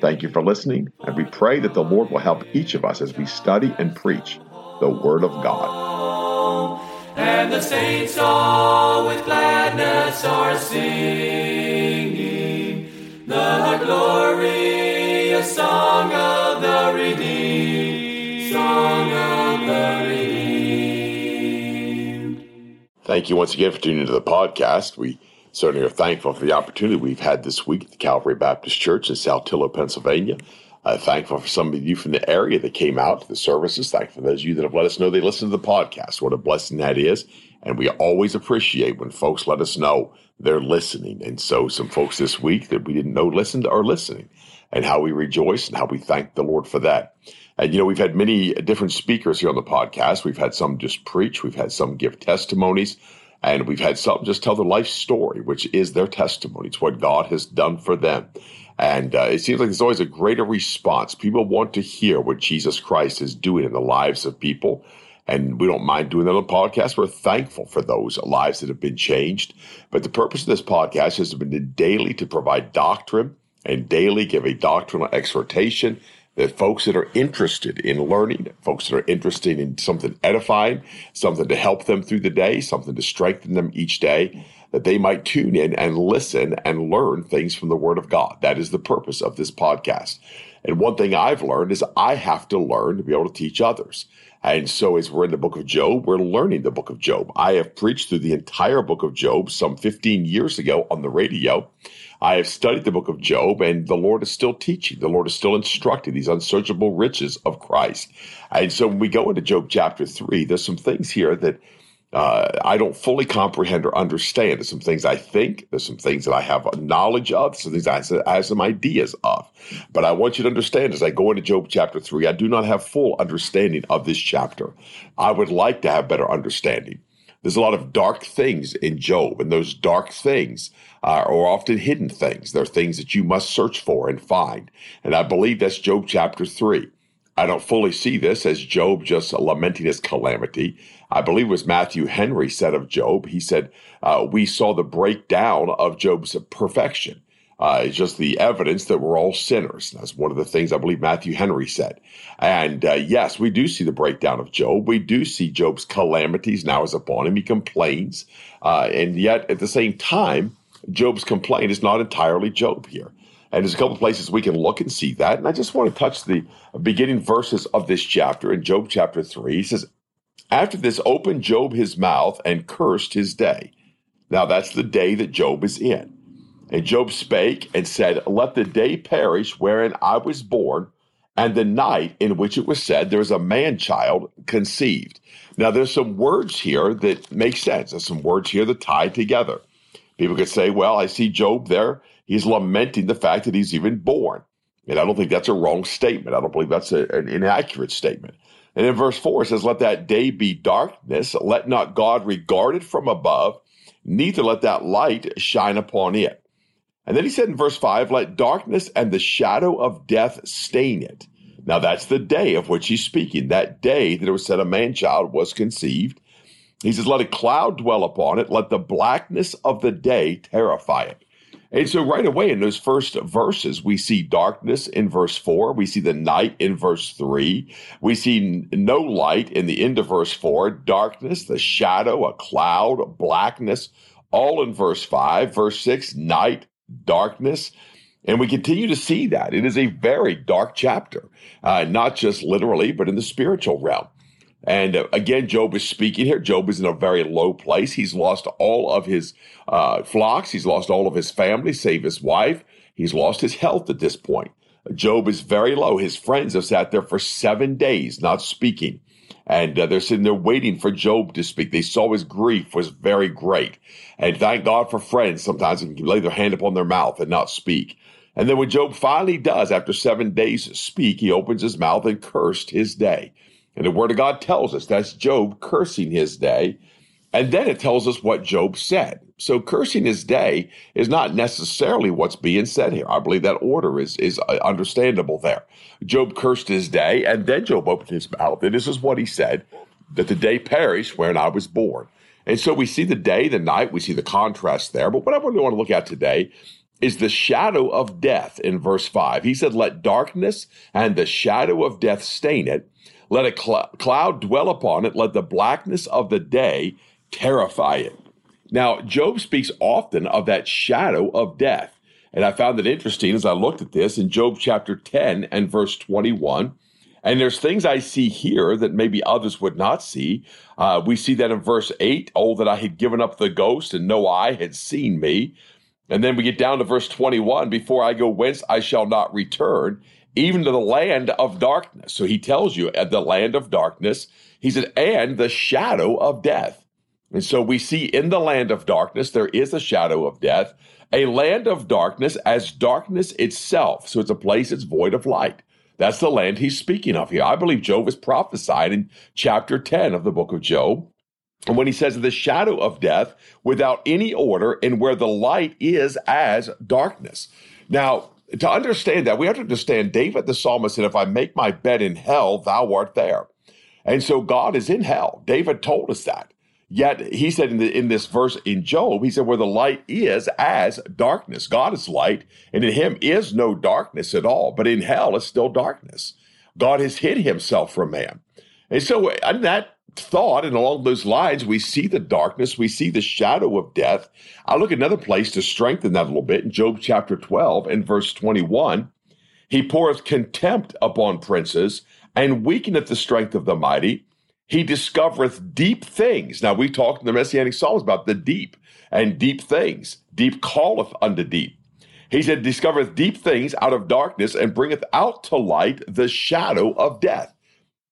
Thank you for listening, and we pray that the Lord will help each of us as we study and preach the Word of God. And the saints all with gladness are singing the glorious song of the redeemed, song of the redeemed. Thank you once again for tuning into the podcast. We certainly are thankful for the opportunity we've had this week at the Calvary Baptist Church in Saltillo, Pennsylvania. Uh, thankful for some of you from the area that came out to the services. Thankful for those of you that have let us know they listen to the podcast. What a blessing that is. And we always appreciate when folks let us know they're listening. And so some folks this week that we didn't know listened are listening and how we rejoice and how we thank the Lord for that. And, you know, we've had many different speakers here on the podcast. We've had some just preach. We've had some give testimonies. And we've had some just tell their life story, which is their testimony. It's what God has done for them. And uh, it seems like there's always a greater response. People want to hear what Jesus Christ is doing in the lives of people. And we don't mind doing that on the podcast. We're thankful for those lives that have been changed. But the purpose of this podcast has been to daily to provide doctrine and daily give a doctrinal exhortation that folks that are interested in learning, folks that are interested in something edifying, something to help them through the day, something to strengthen them each day, that they might tune in and listen and learn things from the Word of God. That is the purpose of this podcast. And one thing I've learned is I have to learn to be able to teach others. And so, as we're in the book of Job, we're learning the book of Job. I have preached through the entire book of Job some 15 years ago on the radio. I have studied the book of Job, and the Lord is still teaching. The Lord is still instructing these unsearchable riches of Christ. And so, when we go into Job chapter 3, there's some things here that uh, I don't fully comprehend or understand. There's some things I think, there's some things that I have knowledge of, some things I have some ideas of. But I want you to understand as I go into Job chapter 3, I do not have full understanding of this chapter. I would like to have better understanding. There's a lot of dark things in Job, and those dark things uh, are often hidden things. They're things that you must search for and find. And I believe that's Job chapter 3. I don't fully see this as Job just lamenting his calamity. I believe it was Matthew Henry said of Job. He said, uh, We saw the breakdown of Job's perfection. Uh, it's just the evidence that we're all sinners. That's one of the things I believe Matthew Henry said. And uh, yes, we do see the breakdown of Job. We do see Job's calamities now is upon him. He complains. Uh, and yet, at the same time, Job's complaint is not entirely Job here. And there's a couple of places we can look and see that. And I just want to touch the beginning verses of this chapter in Job chapter 3. He says, After this opened Job his mouth and cursed his day. Now that's the day that Job is in. And Job spake and said, Let the day perish wherein I was born, and the night in which it was said, There is a man child conceived. Now there's some words here that make sense. There's some words here that tie together. People could say, Well, I see Job there He's lamenting the fact that he's even born. And I don't think that's a wrong statement. I don't believe that's a, an inaccurate statement. And in verse 4, it says, Let that day be darkness, let not God regard it from above, neither let that light shine upon it. And then he said in verse 5, Let darkness and the shadow of death stain it. Now that's the day of which he's speaking, that day that it was said a man child was conceived. He says, Let a cloud dwell upon it, let the blackness of the day terrify it. And so, right away in those first verses, we see darkness in verse four. We see the night in verse three. We see no light in the end of verse four, darkness, the shadow, a cloud, blackness, all in verse five. Verse six, night, darkness. And we continue to see that. It is a very dark chapter, uh, not just literally, but in the spiritual realm. And uh, again, Job is speaking here. Job is in a very low place. He's lost all of his uh, flocks. He's lost all of his family, save his wife. He's lost his health at this point. Job is very low. His friends have sat there for seven days not speaking. And uh, they're sitting there waiting for Job to speak. They saw his grief was very great. And thank God for friends sometimes who can lay their hand upon their mouth and not speak. And then when Job finally does, after seven days speak, he opens his mouth and cursed his day. And the word of God tells us that's Job cursing his day. And then it tells us what Job said. So cursing his day is not necessarily what's being said here. I believe that order is, is uh, understandable there. Job cursed his day, and then Job opened his mouth. And this is what he said that the day perished wherein I was born. And so we see the day, the night, we see the contrast there. But what I really want to look at today is the shadow of death in verse 5. He said, Let darkness and the shadow of death stain it. Let a cl- cloud dwell upon it. Let the blackness of the day terrify it. Now, Job speaks often of that shadow of death. And I found it interesting as I looked at this in Job chapter 10 and verse 21. And there's things I see here that maybe others would not see. Uh, we see that in verse 8, oh, that I had given up the ghost and no eye had seen me. And then we get down to verse 21 before I go whence I shall not return, even to the land of darkness. So he tells you at the land of darkness, he said, and the shadow of death. And so we see in the land of darkness, there is a shadow of death, a land of darkness as darkness itself. So it's a place that's void of light. That's the land he's speaking of here. I believe Job was prophesied in chapter 10 of the book of Job. And when he says the shadow of death without any order and where the light is as darkness. Now, to understand that, we have to understand David the psalmist said, If I make my bed in hell, thou art there. And so God is in hell. David told us that. Yet he said in, the, in this verse in Job, he said, where the light is as darkness. God is light, and in him is no darkness at all, but in hell is still darkness. God has hid himself from man. And so, in that thought, and along those lines, we see the darkness, we see the shadow of death. I look at another place to strengthen that a little bit in Job chapter 12 and verse 21. He poureth contempt upon princes and weakeneth the strength of the mighty he discovereth deep things. Now, we talked in the Messianic Psalms about the deep and deep things. Deep calleth unto deep. He said, discovereth deep things out of darkness and bringeth out to light the shadow of death.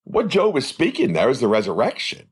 What Job is speaking there is the resurrection.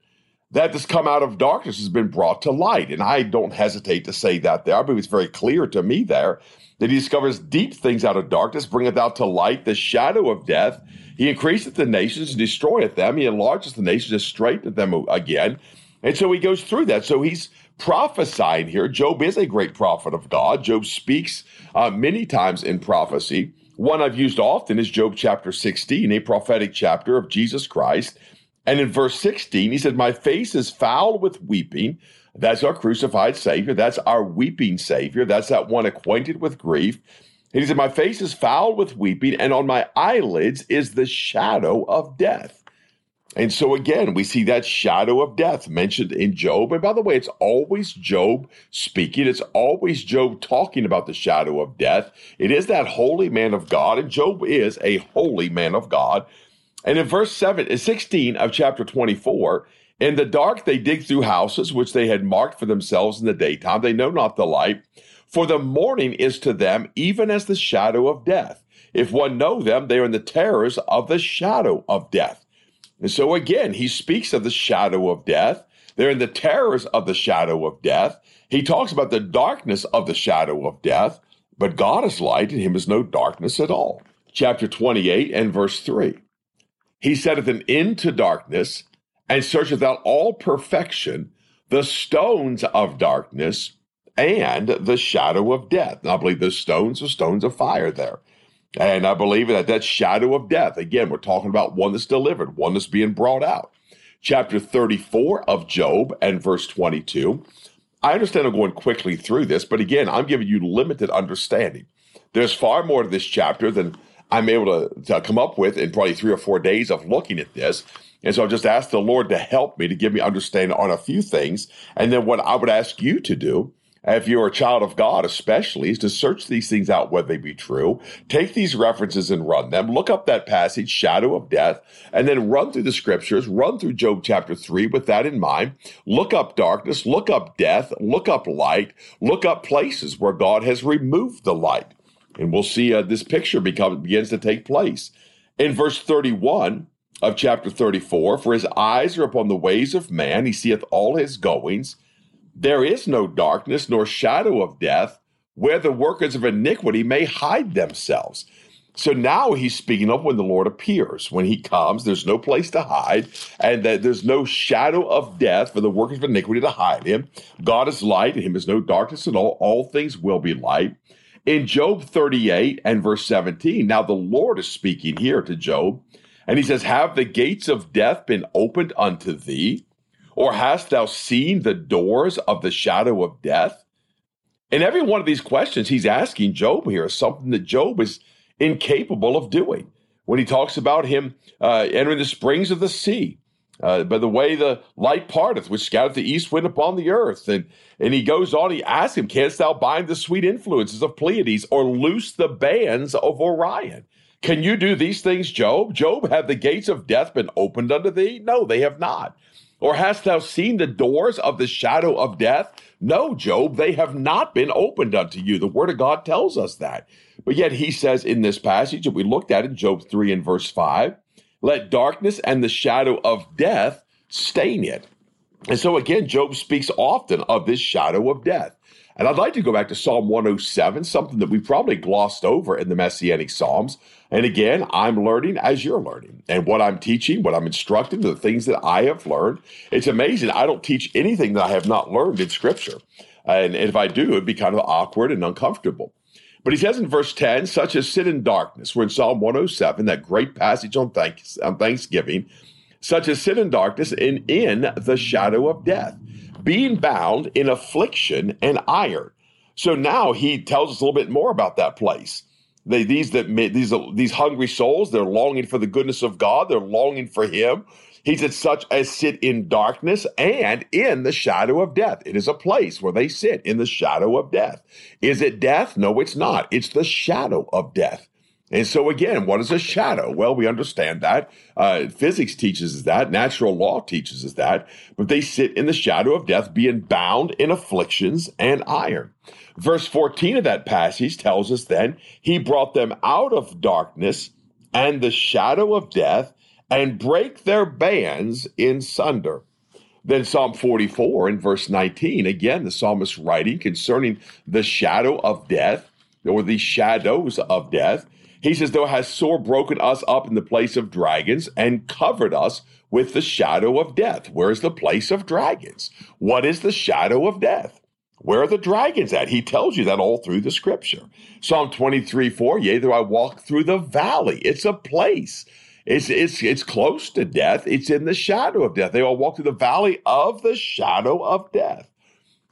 That has come out of darkness has been brought to light. And I don't hesitate to say that there. I believe it's very clear to me there that he discovers deep things out of darkness, bringeth out to light the shadow of death. He increaseth the nations and destroyeth them. He enlarges the nations and straighteneth them again. And so he goes through that. So he's prophesying here. Job is a great prophet of God. Job speaks uh, many times in prophecy. One I've used often is Job chapter 16, a prophetic chapter of Jesus Christ. And in verse 16, he said, My face is foul with weeping. That's our crucified Savior. That's our weeping Savior. That's that one acquainted with grief. And he said, My face is foul with weeping, and on my eyelids is the shadow of death. And so again, we see that shadow of death mentioned in Job. And by the way, it's always Job speaking. It's always Job talking about the shadow of death. It is that holy man of God, and Job is a holy man of God. And in verse 7, 16 of chapter 24, in the dark they dig through houses which they had marked for themselves in the daytime. They know not the light. For the morning is to them even as the shadow of death. If one know them, they are in the terrors of the shadow of death. And so again, he speaks of the shadow of death. They're in the terrors of the shadow of death. He talks about the darkness of the shadow of death, but God is light, and him is no darkness at all. Chapter 28 and verse 3. He setteth an end to darkness, and searcheth out all perfection, the stones of darkness, and the shadow of death. And I believe the stones are stones of fire there. And I believe that that shadow of death, again, we're talking about one that's delivered, one that's being brought out. Chapter 34 of Job and verse 22. I understand I'm going quickly through this, but again, I'm giving you limited understanding. There's far more to this chapter than I'm able to, to come up with in probably three or four days of looking at this. And so I just asked the Lord to help me to give me understanding on a few things. And then what I would ask you to do if you're a child of God, especially, is to search these things out whether they be true. Take these references and run them. Look up that passage, shadow of death, and then run through the scriptures, run through Job chapter 3 with that in mind. Look up darkness, look up death, look up light, look up places where God has removed the light. And we'll see uh, this picture become, begins to take place. In verse 31 of chapter 34, for his eyes are upon the ways of man, he seeth all his goings. There is no darkness nor shadow of death where the workers of iniquity may hide themselves. So now he's speaking of when the Lord appears. When he comes, there's no place to hide, and that there's no shadow of death for the workers of iniquity to hide him. God is light, and him is no darkness at all. All things will be light. In Job 38 and verse 17, now the Lord is speaking here to Job, and he says, Have the gates of death been opened unto thee? Or hast thou seen the doors of the shadow of death? And every one of these questions he's asking Job here is something that Job is incapable of doing. When he talks about him uh, entering the springs of the sea, uh, by the way the light parteth, which scattereth the east wind upon the earth. And, and he goes on, he asks him, Canst thou bind the sweet influences of Pleiades or loose the bands of Orion? Can you do these things, Job? Job, have the gates of death been opened unto thee? No, they have not. Or hast thou seen the doors of the shadow of death? No, Job, they have not been opened unto you. The word of God tells us that. But yet he says in this passage that we looked at in Job 3 and verse 5, let darkness and the shadow of death stain it. And so again, Job speaks often of this shadow of death. And I'd like to go back to Psalm 107, something that we probably glossed over in the Messianic Psalms. And again, I'm learning as you're learning. And what I'm teaching, what I'm instructing, the things that I have learned, it's amazing. I don't teach anything that I have not learned in Scripture. And if I do, it'd be kind of awkward and uncomfortable. But he says in verse 10, such as sit in darkness. We're in Psalm 107, that great passage on, thanks, on Thanksgiving, such as sit in darkness and in the shadow of death being bound in affliction and iron. So now he tells us a little bit more about that place. They, these that these these hungry souls, they're longing for the goodness of God. They're longing for Him. He said, such as sit in darkness and in the shadow of death. It is a place where they sit in the shadow of death. Is it death? No, it's not. It's the shadow of death. And so, again, what is a shadow? Well, we understand that. Uh, physics teaches us that. Natural law teaches us that. But they sit in the shadow of death, being bound in afflictions and iron. Verse 14 of that passage tells us then, He brought them out of darkness and the shadow of death and break their bands in sunder. Then Psalm 44 in verse 19, again, the psalmist writing concerning the shadow of death or the shadows of death. He says, Thou hast sore broken us up in the place of dragons and covered us with the shadow of death. Where's the place of dragons? What is the shadow of death? Where are the dragons at? He tells you that all through the scripture. Psalm 23 4, yea, though I walk through the valley. It's a place. It's, it's, it's close to death. It's in the shadow of death. They all walk through the valley of the shadow of death.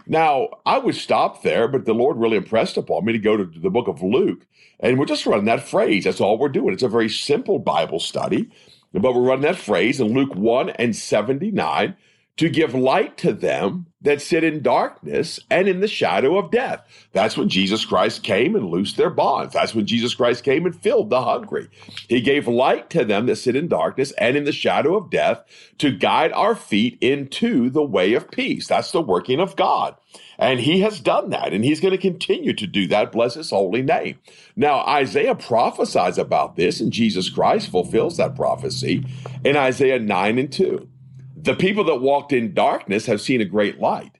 Now, I would stop there, but the Lord really impressed upon me to go to the book of Luke, and we're just running that phrase. That's all we're doing. It's a very simple Bible study, but we're running that phrase in Luke 1 and 79 to give light to them that sit in darkness and in the shadow of death. That's when Jesus Christ came and loosed their bonds. That's when Jesus Christ came and filled the hungry. He gave light to them that sit in darkness and in the shadow of death to guide our feet into the way of peace. That's the working of God. And he has done that, and he's going to continue to do that. Bless his holy name. Now, Isaiah prophesies about this, and Jesus Christ fulfills that prophecy in Isaiah 9 and 2. The people that walked in darkness have seen a great light.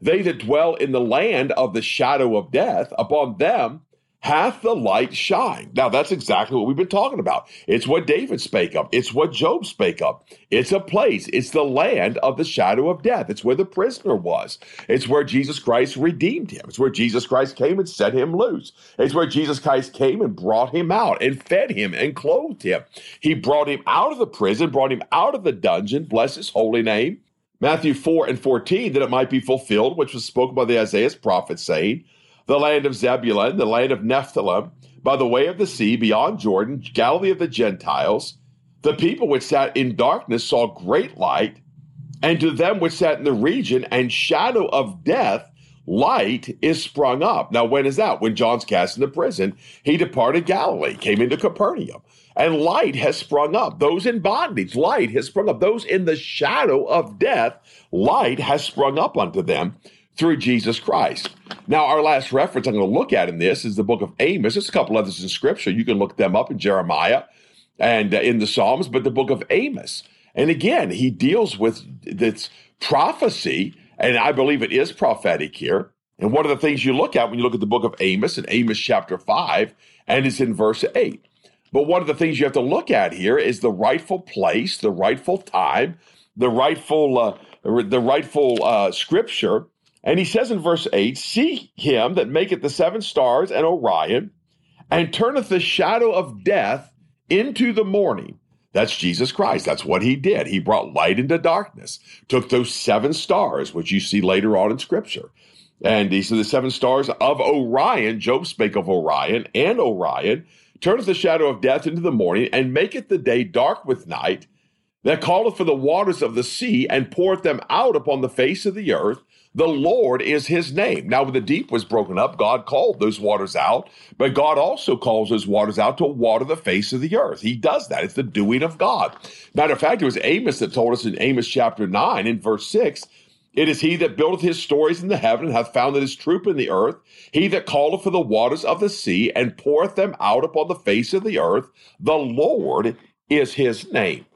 They that dwell in the land of the shadow of death, upon them hath the light shine. Now, that's exactly what we've been talking about. It's what David spake of. It's what Job spake of. It's a place. It's the land of the shadow of death. It's where the prisoner was. It's where Jesus Christ redeemed him. It's where Jesus Christ came and set him loose. It's where Jesus Christ came and brought him out and fed him and clothed him. He brought him out of the prison, brought him out of the dungeon. Bless his holy name. Matthew 4 and 14, that it might be fulfilled, which was spoken by the Isaiah's prophet, saying, the land of Zebulun, the land of Nephthalim, by the way of the sea beyond Jordan, Galilee of the Gentiles. The people which sat in darkness saw great light, and to them which sat in the region and shadow of death, light is sprung up. Now, when is that? When John's cast into prison, he departed Galilee, came into Capernaum, and light has sprung up. Those in bondage, light has sprung up. Those in the shadow of death, light has sprung up unto them through Jesus Christ. Now, our last reference I'm going to look at in this is the book of Amos. There's a couple others in Scripture. You can look them up in Jeremiah and uh, in the Psalms, but the book of Amos. And again, he deals with this prophecy, and I believe it is prophetic here, And one of the things you look at when you look at the book of Amos in Amos chapter 5, and it's in verse 8. But one of the things you have to look at here is the rightful place, the rightful time, the rightful, uh, the rightful uh, scripture. And he says in verse 8, See him that maketh the seven stars and Orion, and turneth the shadow of death into the morning. That's Jesus Christ. That's what he did. He brought light into darkness, took those seven stars, which you see later on in Scripture. And these are the seven stars of Orion. Job spake of Orion and Orion, turneth the shadow of death into the morning, and maketh the day dark with night, that calleth for the waters of the sea, and poureth them out upon the face of the earth. The Lord is his name. Now, when the deep was broken up, God called those waters out, but God also calls those waters out to water the face of the earth. He does that. It's the doing of God. Matter of fact, it was Amos that told us in Amos chapter 9, in verse 6, it is he that buildeth his stories in the heaven and hath founded his troop in the earth. He that calleth for the waters of the sea and poureth them out upon the face of the earth. The Lord is his name.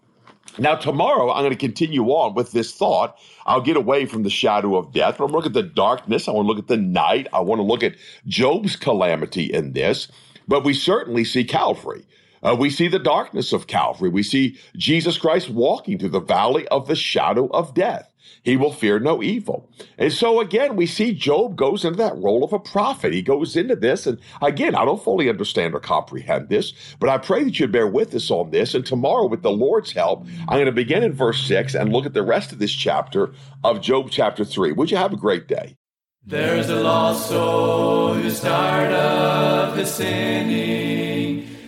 Now, tomorrow, I'm going to continue on with this thought. I'll get away from the shadow of death. I'm going to look at the darkness. I want to look at the night. I want to look at Job's calamity in this. But we certainly see Calvary. Uh, we see the darkness of Calvary. We see Jesus Christ walking through the valley of the shadow of death. He will fear no evil. And so again, we see Job goes into that role of a prophet. He goes into this. And again, I don't fully understand or comprehend this, but I pray that you bear with us on this. And tomorrow, with the Lord's help, I'm going to begin in verse 6 and look at the rest of this chapter of Job chapter 3. Would you have a great day? There's a lost soul who's tired of his sinning,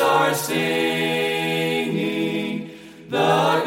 are singing. The